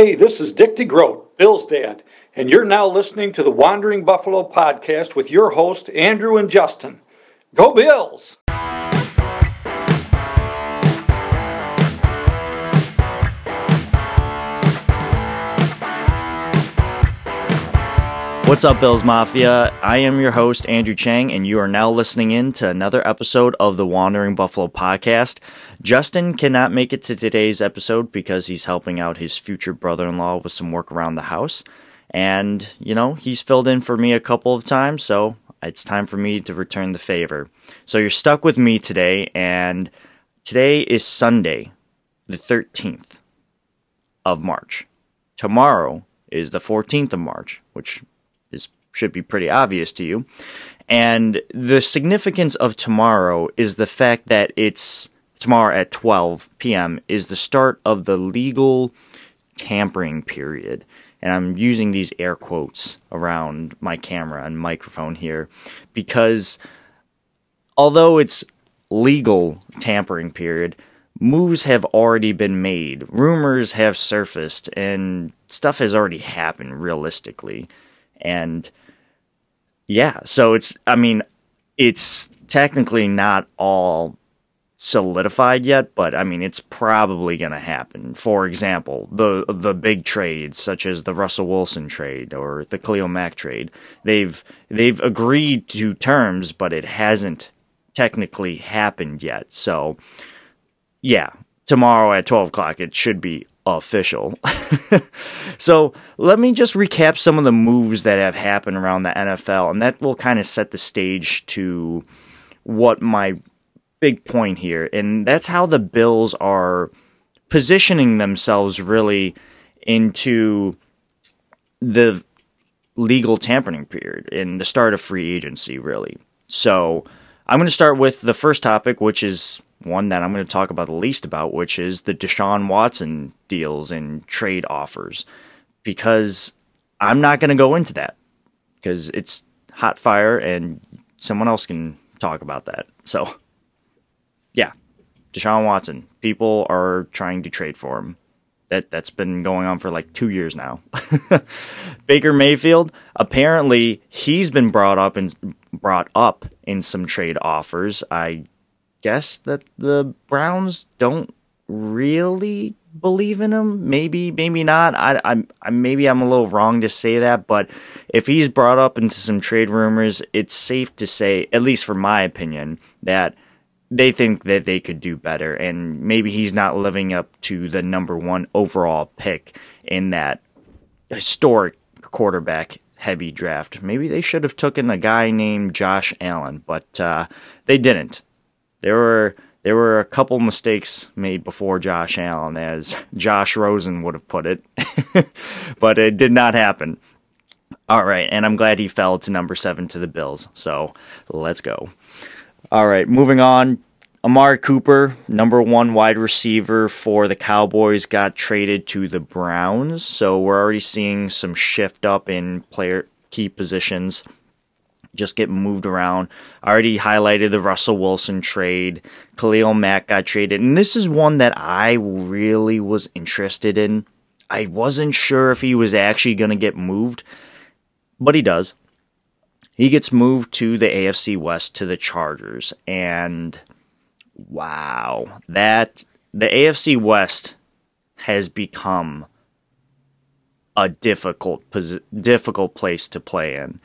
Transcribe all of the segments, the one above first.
Hey, this is Dick DeGroat, Bill's dad, and you're now listening to the Wandering Buffalo podcast with your host, Andrew and Justin. Go Bills! What's up, Bills Mafia? I am your host, Andrew Chang, and you are now listening in to another episode of the Wandering Buffalo podcast. Justin cannot make it to today's episode because he's helping out his future brother in law with some work around the house. And, you know, he's filled in for me a couple of times, so it's time for me to return the favor. So you're stuck with me today, and today is Sunday, the 13th of March. Tomorrow is the 14th of March, which should be pretty obvious to you. And the significance of tomorrow is the fact that it's tomorrow at 12 p.m. is the start of the legal tampering period. And I'm using these air quotes around my camera and microphone here because although it's legal tampering period, moves have already been made, rumors have surfaced, and stuff has already happened realistically. And yeah, so it's, I mean, it's technically not all solidified yet, but I mean, it's probably going to happen. For example, the the big trades such as the Russell Wilson trade or the Khalil Mack trade, they've they've agreed to terms, but it hasn't technically happened yet. So, yeah, tomorrow at twelve o'clock, it should be official. so let me just recap some of the moves that have happened around the NFL, and that will kind of set the stage to what my big point here, and that's how the Bills are positioning themselves really into the legal tampering period in the start of free agency, really. So I'm going to start with the first topic, which is one that I'm going to talk about the least about, which is the Deshaun Watson deals and trade offers, because I'm not going to go into that because it's hot fire and someone else can talk about that. So, yeah, Deshaun Watson, people are trying to trade for him. That that's been going on for like two years now. Baker Mayfield, apparently he's been brought up and brought up in some trade offers. I guess that the Browns don't really believe in him. Maybe, maybe not. I, I, I, maybe I'm a little wrong to say that, but if he's brought up into some trade rumors, it's safe to say, at least for my opinion, that they think that they could do better, and maybe he's not living up to the number one overall pick in that historic quarterback heavy draft. Maybe they should have taken a guy named Josh Allen, but uh, they didn't. There were there were a couple mistakes made before Josh Allen, as Josh Rosen would have put it, but it did not happen. All right, and I'm glad he fell to number seven to the Bills. So let's go. All right, moving on. Amari Cooper, number one wide receiver for the Cowboys, got traded to the Browns. So we're already seeing some shift up in player key positions just get moved around. I already highlighted the Russell Wilson trade. Khalil Mack got traded. And this is one that I really was interested in. I wasn't sure if he was actually going to get moved, but he does. He gets moved to the AFC West to the Chargers. And wow, that the AFC West has become a difficult difficult place to play in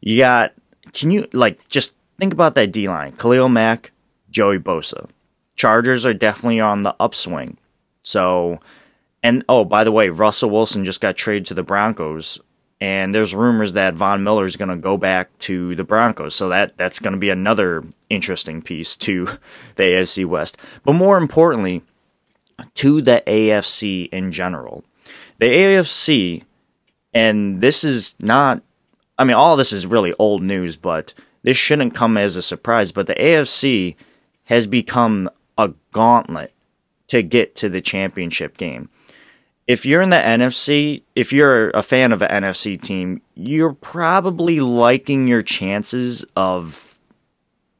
you got, can you, like, just think about that D line Khalil Mack, Joey Bosa. Chargers are definitely on the upswing. So, and oh, by the way, Russell Wilson just got traded to the Broncos, and there's rumors that Von Miller is going to go back to the Broncos. So that that's going to be another interesting piece to the AFC West. But more importantly, to the AFC in general, the AFC, and this is not I mean, all this is really old news, but this shouldn't come as a surprise. But the AFC has become a gauntlet to get to the championship game. If you're in the NFC, if you're a fan of an NFC team, you're probably liking your chances of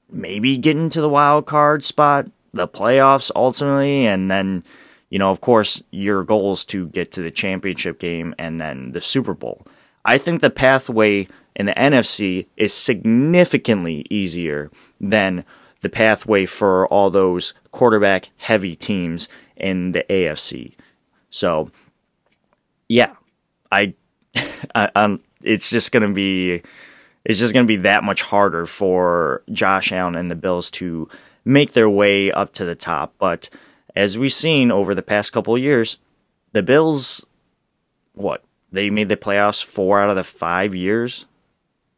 maybe getting to the wild card spot, the playoffs ultimately, and then You know, of course, your goal is to get to the championship game and then the Super Bowl. I think the pathway in the NFC is significantly easier than the pathway for all those quarterback heavy teams in the AFC. So, yeah, I, I um, it's just gonna be, it's just gonna be that much harder for Josh Allen and the Bills to make their way up to the top. But as we've seen over the past couple years, the Bills, what they made the playoffs four out of the five years.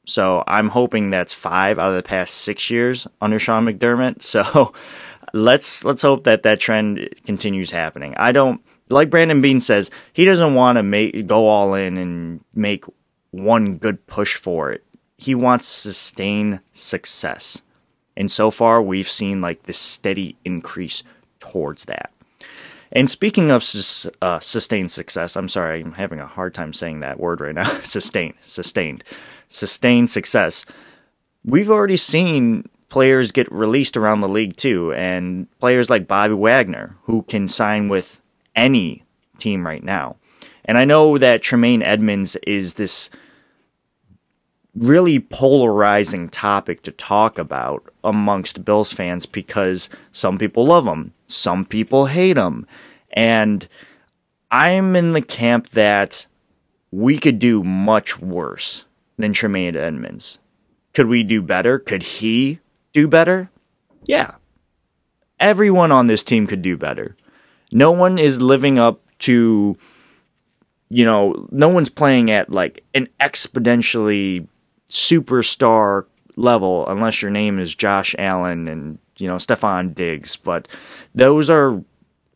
So I'm hoping that's five out of the past six years under Sean McDermott. So let's let's hope that that trend continues happening. I don't like Brandon Beane says he doesn't want to make go all in and make one good push for it. He wants sustained success. And so far we've seen like this steady increase towards that. And speaking of sus- uh, sustained success, I'm sorry, I'm having a hard time saying that word right now. sustained, sustained, sustained success. We've already seen players get released around the league too, and players like Bobby Wagner, who can sign with any team right now. And I know that Tremaine Edmunds is this really polarizing topic to talk about amongst Bills fans because some people love him, some people hate him. And I'm in the camp that we could do much worse than Tremaine Edmunds. Could we do better? Could he do better? Yeah. Everyone on this team could do better. No one is living up to, you know, no one's playing at like an exponentially superstar level unless your name is Josh Allen and, you know, Stefon Diggs. But those are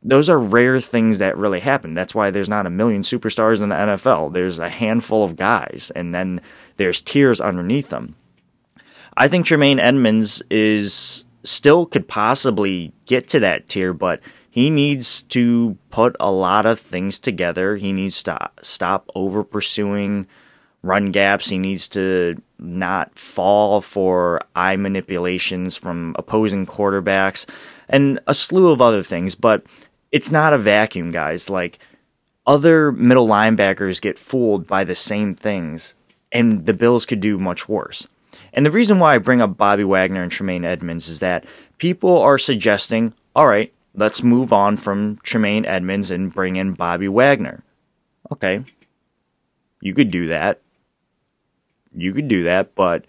those are rare things that really happen. That's why there's not a million superstars in the NFL. There's a handful of guys, and then there's tiers underneath them. I think Tremaine Edmunds is still could possibly get to that tier, but he needs to put a lot of things together. He needs to stop over pursuing run gaps. He needs to not fall for eye manipulations from opposing quarterbacks and a slew of other things. But it's not a vacuum, guys. Like other middle linebackers get fooled by the same things, and the Bills could do much worse. And the reason why I bring up Bobby Wagner and Tremaine Edmunds is that people are suggesting, all right, let's move on from Tremaine Edmunds and bring in Bobby Wagner. Okay, you could do that. You could do that, but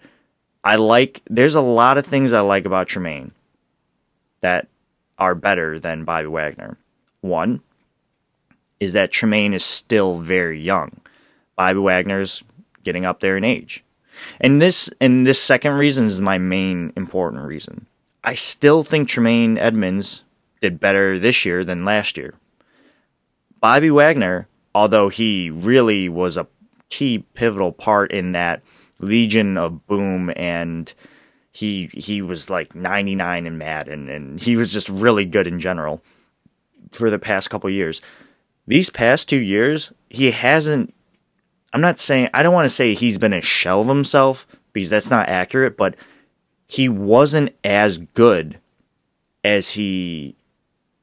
I like, there's a lot of things I like about Tremaine that are better than Bobby Wagner. One is that Tremaine is still very young. Bobby Wagner's getting up there in age. And this and this second reason is my main important reason. I still think Tremaine Edmunds did better this year than last year. Bobby Wagner, although he really was a key pivotal part in that Legion of Boom and he he was like 99 in Madden and he was just really good in general for the past couple years. These past 2 years, he hasn't I'm not saying I don't want to say he's been a shell of himself because that's not accurate, but he wasn't as good as he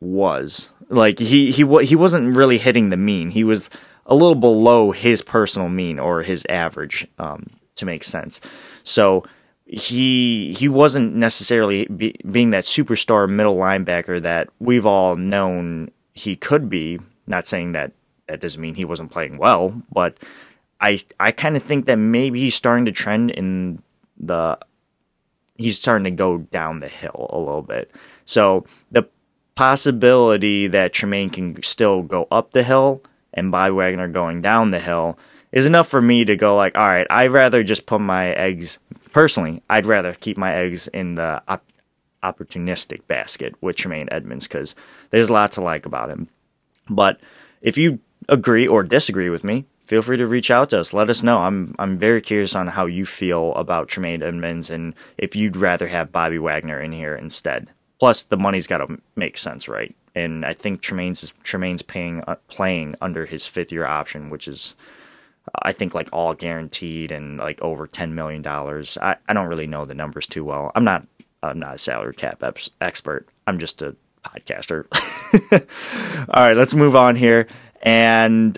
was. Like he he he wasn't really hitting the mean. He was a little below his personal mean or his average um, to make sense. So he he wasn't necessarily be, being that superstar middle linebacker that we've all known he could be. Not saying that that doesn't mean he wasn't playing well, but I I kind of think that maybe he's starting to trend in the he's starting to go down the hill a little bit. So the possibility that Tremaine can still go up the hill and Bobby Wagner going down the hill is enough for me to go like, all right, I'd rather just put my eggs personally. I'd rather keep my eggs in the op- opportunistic basket with Tremaine Edmunds because there's a lot to like about him. But if you agree or disagree with me, feel free to reach out to us. Let us know. I'm I'm very curious on how you feel about Tremaine Edmunds and if you'd rather have Bobby Wagner in here instead. Plus, the money's got to make sense, right? And I think Tremaine's Tremaine's paying uh, playing under his fifth year option, which is I think like all guaranteed and like over ten million dollars. I, I don't really know the numbers too well. I'm not I'm not a salary cap expert. I'm just a podcaster. All right, let's move on here. And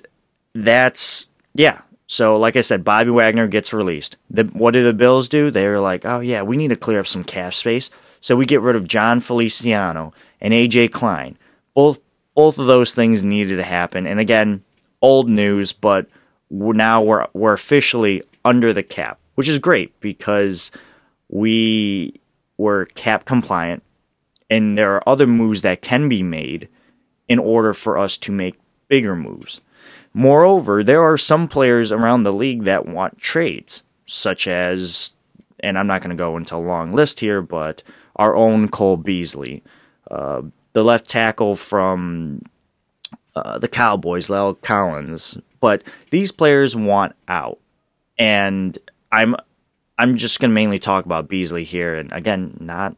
that's, yeah. So, like I said, Bobby Wagner gets released. The, what do the Bills do? They're like, oh, yeah, we need to clear up some cap space. So we get rid of Jon Feliciano and AJ Klein. Both both of those things needed to happen. And again, old news, but we're now we're we're officially under the cap, which is great because we were cap compliant and there are other moves that can be made in order for us to make bigger moves. Moreover, there are some players around the league that want trades, such as, and I'm not going to go into a long list here, but our own Cole Beasley, uh, the left tackle from uh, the Cowboys, La'el Collins. But these players want out, and I'm I'm just going to mainly talk about Beasley here, and again, not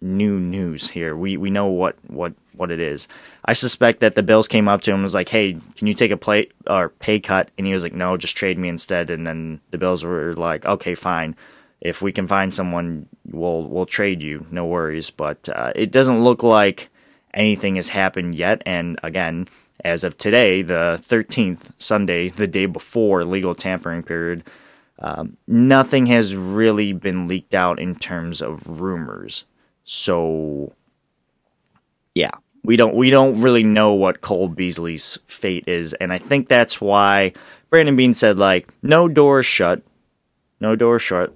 new news here. We we know what what what it is. I suspect that the Bills came up to him and was like, "Hey, can you take a play or pay cut?" And he was like, "No, just trade me instead." And then the Bills were like, "Okay, fine. If we can find someone, we'll we'll trade you. No worries." But uh, it doesn't look like anything has happened yet. And again, as of today, the 13th, Sunday, the day before legal tampering period, um, nothing has really been leaked out in terms of rumors. So yeah, we don't we don't really know what Cole Beasley's fate is, and I think that's why Brandon Beane said like no doors shut, no doors shut.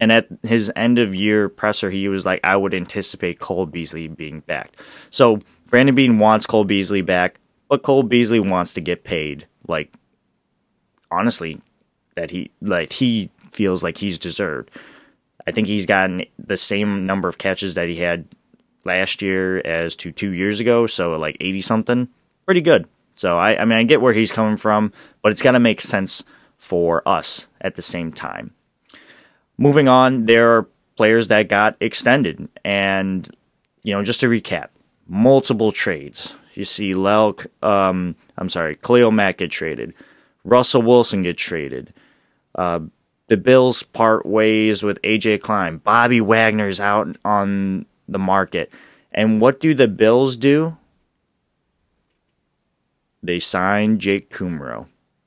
And at his end of year presser, he was like, I would anticipate Cole Beasley being back. So Brandon Beane wants Cole Beasley back, but Cole Beasley wants to get paid. Like honestly, that he like he feels like he's deserved. I think he's gotten the same number of catches that he had last year as to two years ago, so like 80 something. Pretty good. So I, I mean, I get where he's coming from, but it's got to make sense for us at the same time. Moving on, there are players that got extended, and you know, just to recap, multiple trades. You see, Lel, um, I'm sorry, Khalil Mack get traded, Russell Wilson get traded, uh, the Bills part ways with AJ Klein. Bobby Wagner's out on the market. And what do the Bills do? They sign Jake Kumerow.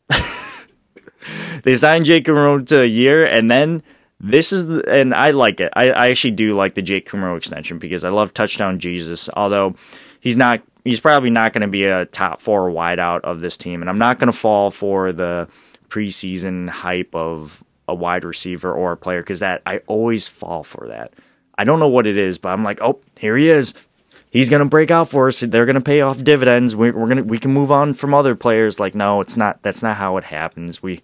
they sign Jake Kumerow to a year, and then this is the, and I like it. I, I actually do like the Jake Kumerow extension because I love touchdown Jesus. Although he's not, he's probably not going to be a top four wideout of this team, and I'm not going to fall for the preseason hype of a wide receiver or a player because that I always fall for that. I don't know what it is, but I'm like, oh, here he is. He's gonna break out for us. They're gonna pay off dividends. We're, we're gonna we can move on from other players. Like, no, it's not. That's not how it happens. We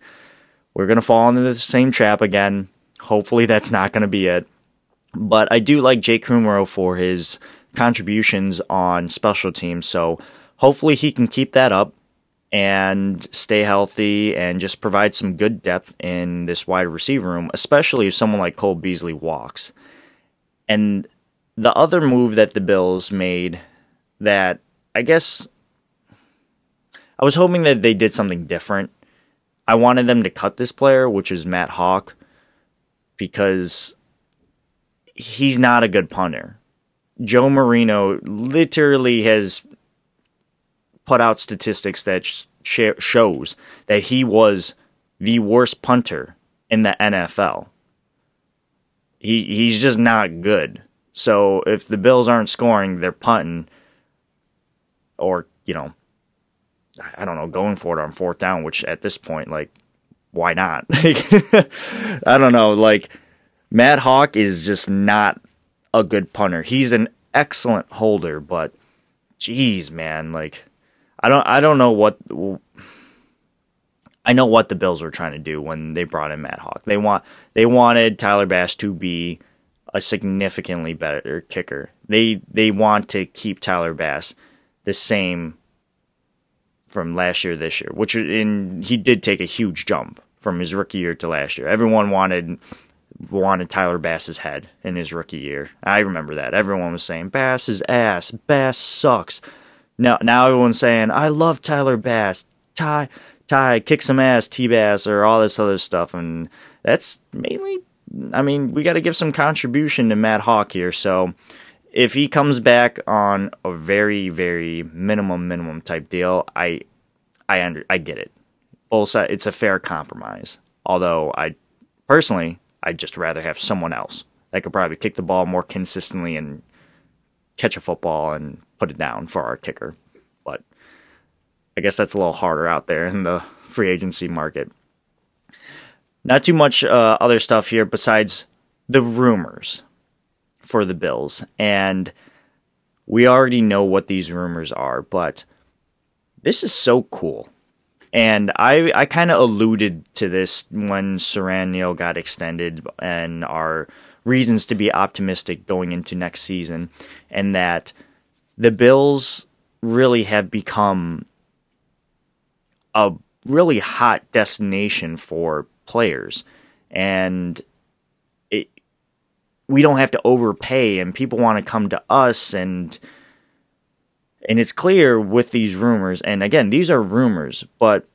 we're gonna fall into the same trap again. Hopefully, that's not gonna be it. But I do like Jake Kumerow for his contributions on special teams. So hopefully he can keep that up and stay healthy and just provide some good depth in this wide receiver room, especially if someone like Cole Beasley walks. And the other move that the Bills made that I guess I was hoping that they did something different. I wanted them to cut this player, which is Matt Haack, because he's not a good punter. Joe Marino literally has put out statistics that sh- shows that he was the worst punter in the NFL. He he's just not good. So if the Bills aren't scoring, they're punting or, you know, I don't know, going for it on fourth down, which at this point like why not? I don't know, like Matt Haack is just not a good punter. He's an excellent holder, but geez, man, like I don't I don't know what I know what the Bills were trying to do when they brought in Matt Haack. They want they wanted Tyler Bass to be a significantly better kicker. They they want to keep Tyler Bass the same from last year this year, which in he did take a huge jump from his rookie year to last year. Everyone wanted wanted Tyler Bass's head in his rookie year. I remember that. Everyone was saying Bass is ass. Bass sucks. Now, now everyone's saying, I love Tyler Bass. Ty, Ty, kick some ass, T Bass, or all this other stuff. And that's mainly, I mean, we got to give some contribution to Matt Haack here. So if he comes back on a very very minimum minimum type deal, I I under I get it. Sides, it's a fair compromise. Although I personally I'd just rather have someone else that could probably kick the ball more consistently and catch a football and put it down for our kicker. But I guess that's a little harder out there in the free agency market. Not too much uh, other stuff here besides the rumors for the Bills. And we already know what these rumors are, but this is so cool. And I, I kind of alluded to this when Siran got extended and our reasons to be optimistic going into next season, and that the Bills really have become a really hot destination for players. And we don't have to overpay and people want to come to us and and it's clear with these rumors and again these are rumors but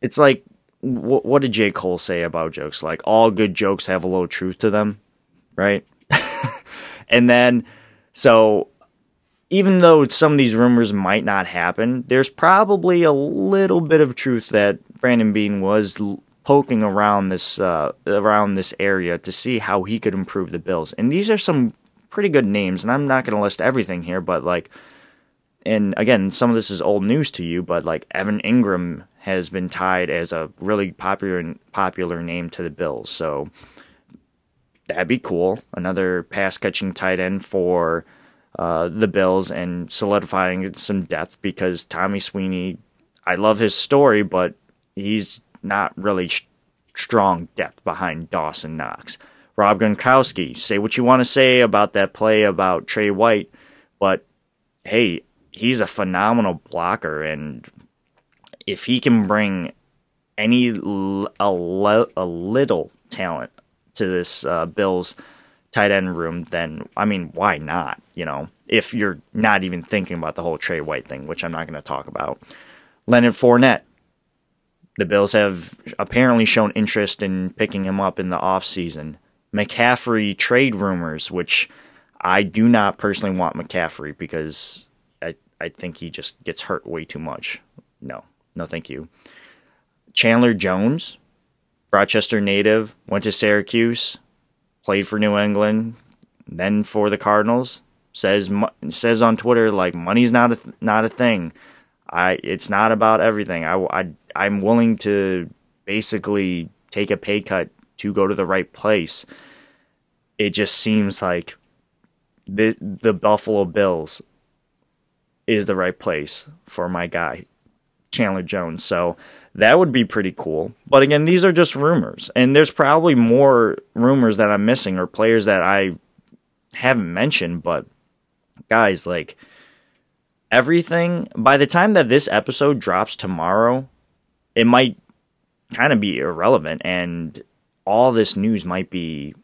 it's like what, what did j. Cole say about jokes? Like all good jokes have a little truth to them right? And then so even though some of these rumors might not happen there's probably a little bit of truth that brandon beane was poking around this uh, around this area to see how he could improve the Bills. And these are some pretty good names, and I'm not going to list everything here, but like, and again, some of this is old news to you, but like Evan Engram has been tied as a really popular popular name to the Bills, so that'd be cool. Another pass catching tight end for. Uh, the Bills and solidifying some depth because Tommy Sweeney, I love his story, but he's not really sh- strong depth behind Dawson Knox. Rob Gronkowski, say what you want to say about that play about Tre White, but hey, he's a phenomenal blocker, and if he can bring any l- a, le- a little talent to this uh, Bills tight end room, then I mean, why not? You know, if you're not even thinking about the whole Tre White thing, which I'm not going to talk about. Leonard Fournette, the Bills have apparently shown interest in picking him up in the offseason. McCaffrey trade rumors, which I do not personally want McCaffrey because I, I think he just gets hurt way too much. No, no, thank you. Chandler Jones, Rochester native, went to Syracuse, played for New England, then for the Cardinals. Says says on Twitter like money's not a not a thing. I it's not about everything. I, I I'm willing to basically take a pay cut to go to the right place. It just seems like the the Buffalo Bills is the right place for my guy Chandler Jones. So that would be pretty cool. But again, these are just rumors, and there's probably more rumors that I'm missing or players that I haven't mentioned. But guys, like everything by the time that this episode drops tomorrow, it might kind of be irrelevant and all this news might be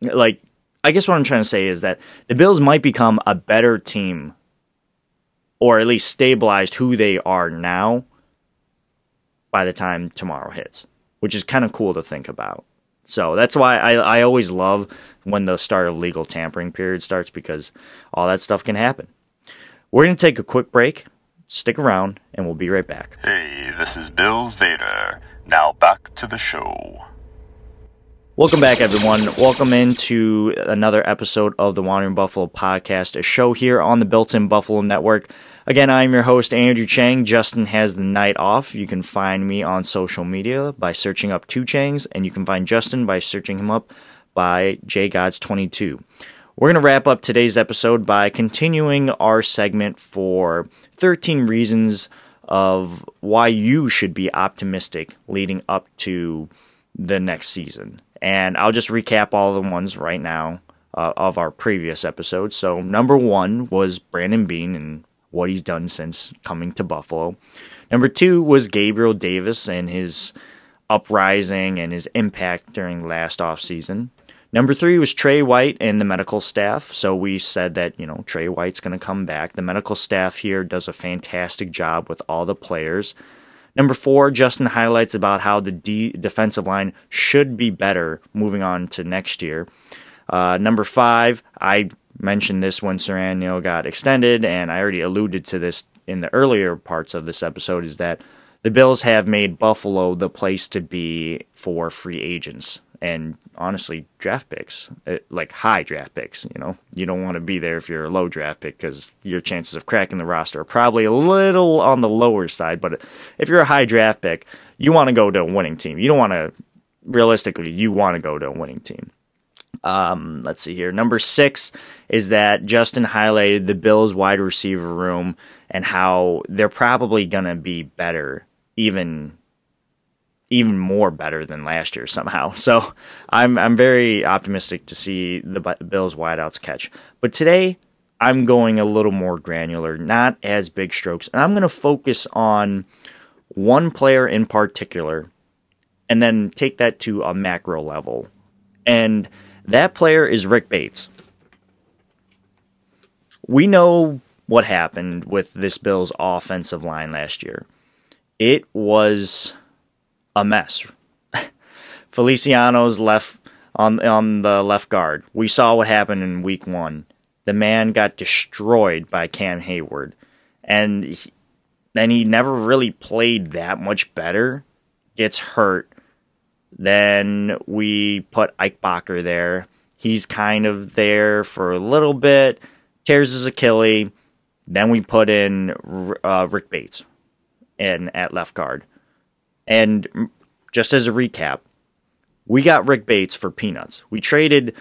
like I guess what I'm trying to say is that the Bills might become a better team or at least stabilized who they are now by the time tomorrow hits, which is kind of cool to think about. So that's why I, I always love when the start of legal tampering period starts because all that stuff can happen. We're going to take a quick break. Stick around, and we'll be right back. Hey, this is Bills Vader. Now back to the show. Welcome back, everyone. Welcome into another episode of the Wandering Buffalo podcast, a show here on the Built In Buffalo Network. Again, I'm your host, Andrew Chang. Justin has the night off. You can find me on social media by searching up Two Changs, and you can find Justin by searching him up by JGods22. We're going to wrap up today's episode by continuing our segment for 13 reasons of why you should be optimistic leading up to the next season. And I'll just recap all the ones right now uh, of our previous episodes. So, number one was Brandon Beane and what he's done since coming to Buffalo. Number two was Gabriel Davis and his uprising and his impact during last offseason. Number three was Tre White and the medical staff. So we said that, you know, Tre White's going to come back. The medical staff here does a fantastic job with all the players. Number four, Justin highlights about how the D- defensive line should be better moving on to next year. Uh, number five, I mentioned this when Siranio got extended, and I already alluded to this in the earlier parts of this episode, is that the Bills have made Buffalo the place to be for free agents and honestly draft picks, uh, like high draft picks. You know, you don't want to be there if you're a low draft pick because your chances of cracking the roster are probably a little on the lower side. But if you're a high draft pick, you want to go to a winning team. You don't want to, realistically, you want to go to a winning team. Um, let's see here. Number six is that Justin highlighted the Bills wide receiver room and how they're probably going to be better, even even more better than last year somehow. So I'm I'm very optimistic to see the Bills wideouts catch. But today I'm going a little more granular, not as big strokes, and I'm going to focus on one player in particular, and then take that to a macro level. And that player is Rick Bates. We know what happened with this Bills offensive line last year. It was a mess. Feliciano's left on on the left guard. We saw what happened in week 1. The man got destroyed by Cam Heyward and he, then he never really played that much better. Gets hurt. Then we put Ike Boettger there. He's kind of there for a little bit, tears his Achilles. Then we put in uh, Rick Bates in at left guard. And just as a recap, we got Rick Bates for peanuts. We traded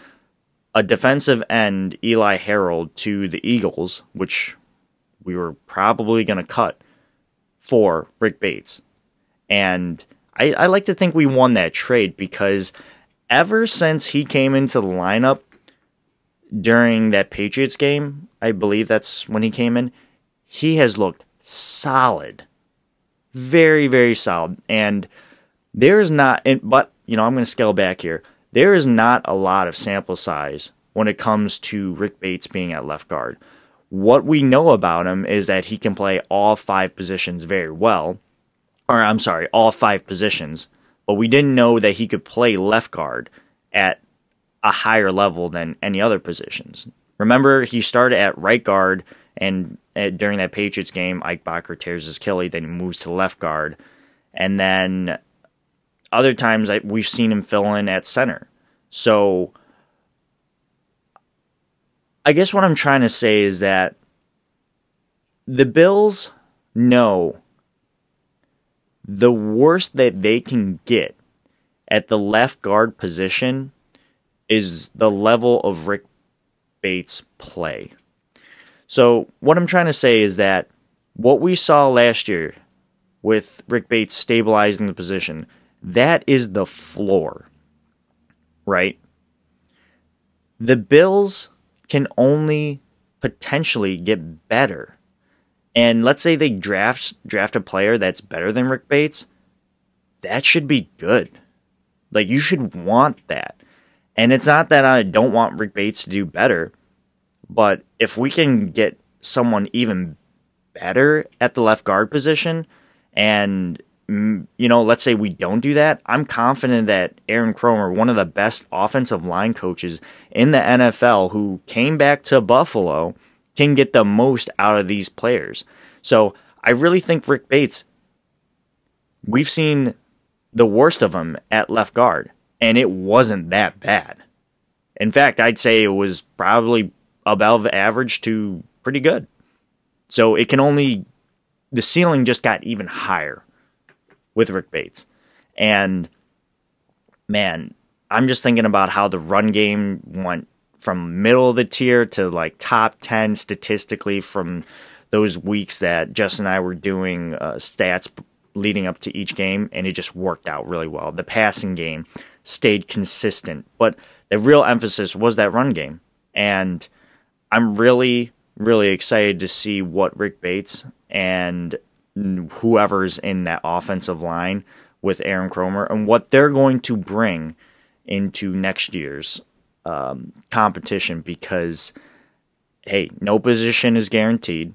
a defensive end, Eli Harold, to the Eagles, which we were probably going to cut for Rick Bates. And I, I like to think we won that trade because ever since he came into the lineup during that Patriots game, I believe that's when he came in, he has looked solid very, very solid. And there is not, but, you know, I'm going to scale back here. There is not a lot of sample size when it comes to Rick Bates being at left guard. What we know about him is that he can play all five positions very well. Or, I'm sorry, all five positions. But we didn't know that he could play left guard at a higher level than any other positions. Remember, he started at right guard and Uh, during that Patriots game, Ike Boettger tears his Achilles, then he moves to left guard, and then other times I, we've seen him fill in at center. So I guess what I'm trying to say is that the Bills know the worst that they can get at the left guard position is the level of Rick Bates' play. So, what I'm trying to say is that what we saw last year with Rick Bates stabilizing the position, that is the floor, right? The Bills can only potentially get better. And let's say they draft draft a player that's better than Rick Bates, that should be good. Like you should want that. And it's not that I don't want Rick Bates to do better. But if we can get someone even better at the left guard position, and mm, you know, let's say we don't do that, I'm confident that Aaron Kromer, one of the best offensive line coaches in the NFL, who came back to Buffalo, can get the most out of these players. So I really think Rick Bates, we've seen the worst of him at left guard, and it wasn't that bad. In fact, I'd say it was probably above average to pretty good. So it can only the ceiling just got even higher with Rick Bates. And man, I'm just thinking about how the run game went from middle of the tier to like top 10 statistically from those weeks that Justin and I were doing uh, stats leading up to each game, and it just worked out really well. The passing game stayed consistent, but the real emphasis was that run game. And I'm really, really excited to see what Rick Bates and whoever's in that offensive line with Aaron Kromer and what they're going to bring into next year's um, competition because, hey, no position is guaranteed.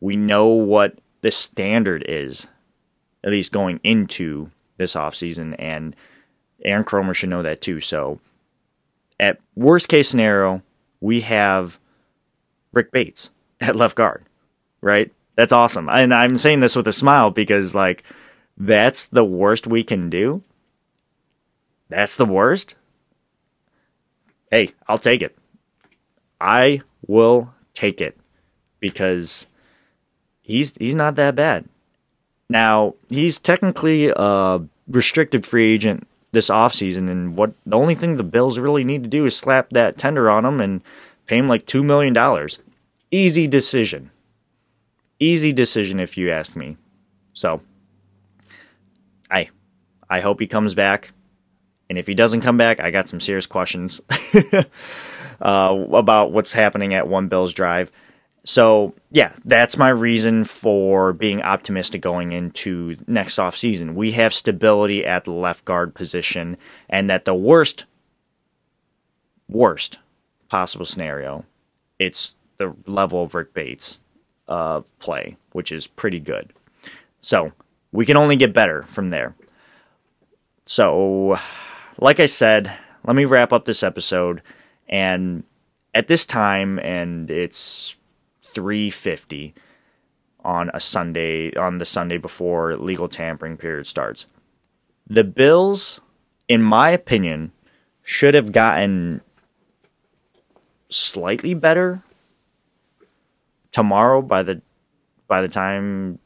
We know what the standard is, at least going into this offseason, and Aaron Kromer should know that too. So, at worst case scenario, we have Rick Bates at left guard, right? That's awesome. And I'm saying this with a smile because, like, that's the worst we can do. That's the worst. Hey, I'll take it. I will take it because he's he's not that bad. Now, he's technically a restricted free agent this offseason, and what the only thing the Bills really need to do is slap that tender on him and pay him like $2 million. Easy decision. Easy decision, if you ask me. So, I, I hope he comes back. And if he doesn't come back, I got some serious questions uh, about what's happening at One Bills Drive. So, yeah, that's my reason for being optimistic going into next off season. We have stability at the left guard position, and that the worst, worst possible scenario, it's the level of Rick Bates uh, play, which is pretty good. So, we can only get better from there. So, like I said, let me wrap up this episode. And at this time, and it's 350 on a Sunday on the Sunday before legal tampering period starts. The Bills, in my opinion, should have gotten slightly better tomorrow by the by the time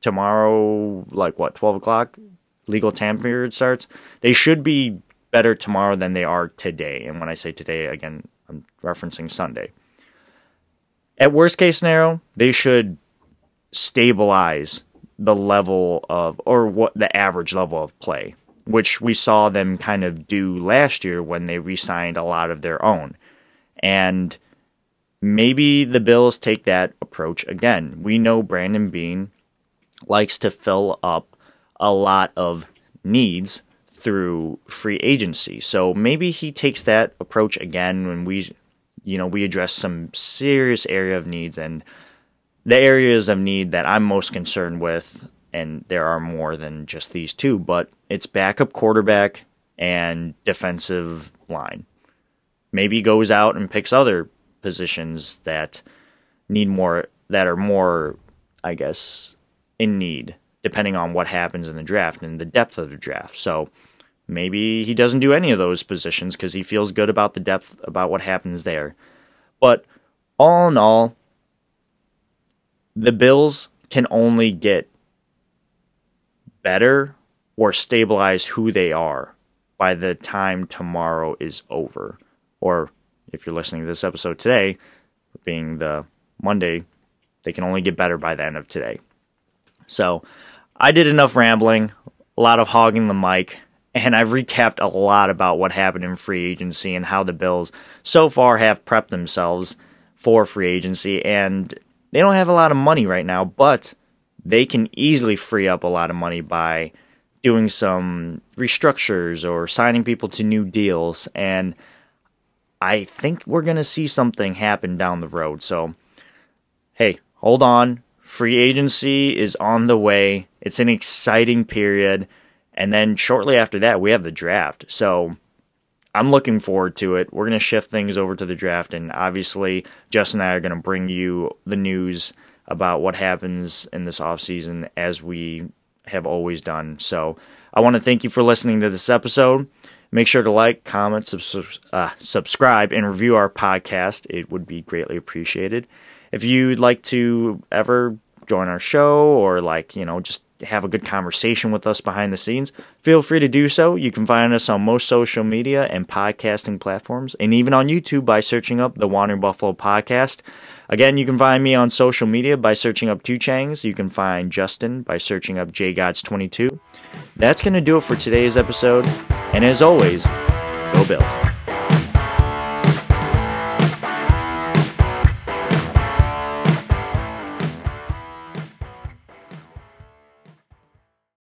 tomorrow like what 12 o'clock legal tampering period starts they should be better tomorrow than they are today and when i say today again i'm referencing sunday at worst case scenario, they should stabilize the level of or what the average level of play, which we saw them kind of do last year when they re-signed a lot of their own. And maybe the Bills take that approach again. We know Brandon Beane likes to fill up a lot of needs through free agency. So maybe he takes that approach again when we you know, we address some serious area of needs and the areas of need that I'm most concerned with, and there are more than just these two, but it's backup quarterback and defensive line. Maybe goes out and picks other positions that need more that are more, I guess, in need, depending on what happens in the draft and the depth of the draft. So Maybe he doesn't do any of those positions because he feels good about the depth, about what happens there. But all in all, the Bills can only get better or stabilize who they are by the time tomorrow is over. Or if you're listening to this episode today, being the Monday, they can only get better by the end of today. So I did enough rambling, a lot of hogging the mic and I've recapped a lot about what happened in free agency and how the Bills so far have prepped themselves for free agency. And they don't have a lot of money right now, but they can easily free up a lot of money by doing some restructures or signing people to new deals. And I think we're going to see something happen down the road. So, hey, hold on. Free agency is on the way. It's an exciting period. And then shortly after that, we have the draft. So I'm looking forward to it. We're going to shift things over to the draft. And obviously, Justin and I are going to bring you the news about what happens in this offseason as we have always done. So I want to thank you for listening to this episode. Make sure to like, comment, subs- uh, subscribe, and review our podcast. It would be greatly appreciated. If you'd like to ever join our show or, like, you know, just have a good conversation with us behind the scenes, feel free to do so. You can find us on most social media and podcasting platforms, and even on YouTube by searching up the Wandering Buffalo Podcast. Again, you can find me on social media by searching up Two Changs. You can find Justin by searching up JGods22. That's going to do it for today's episode. And as always, go Bills.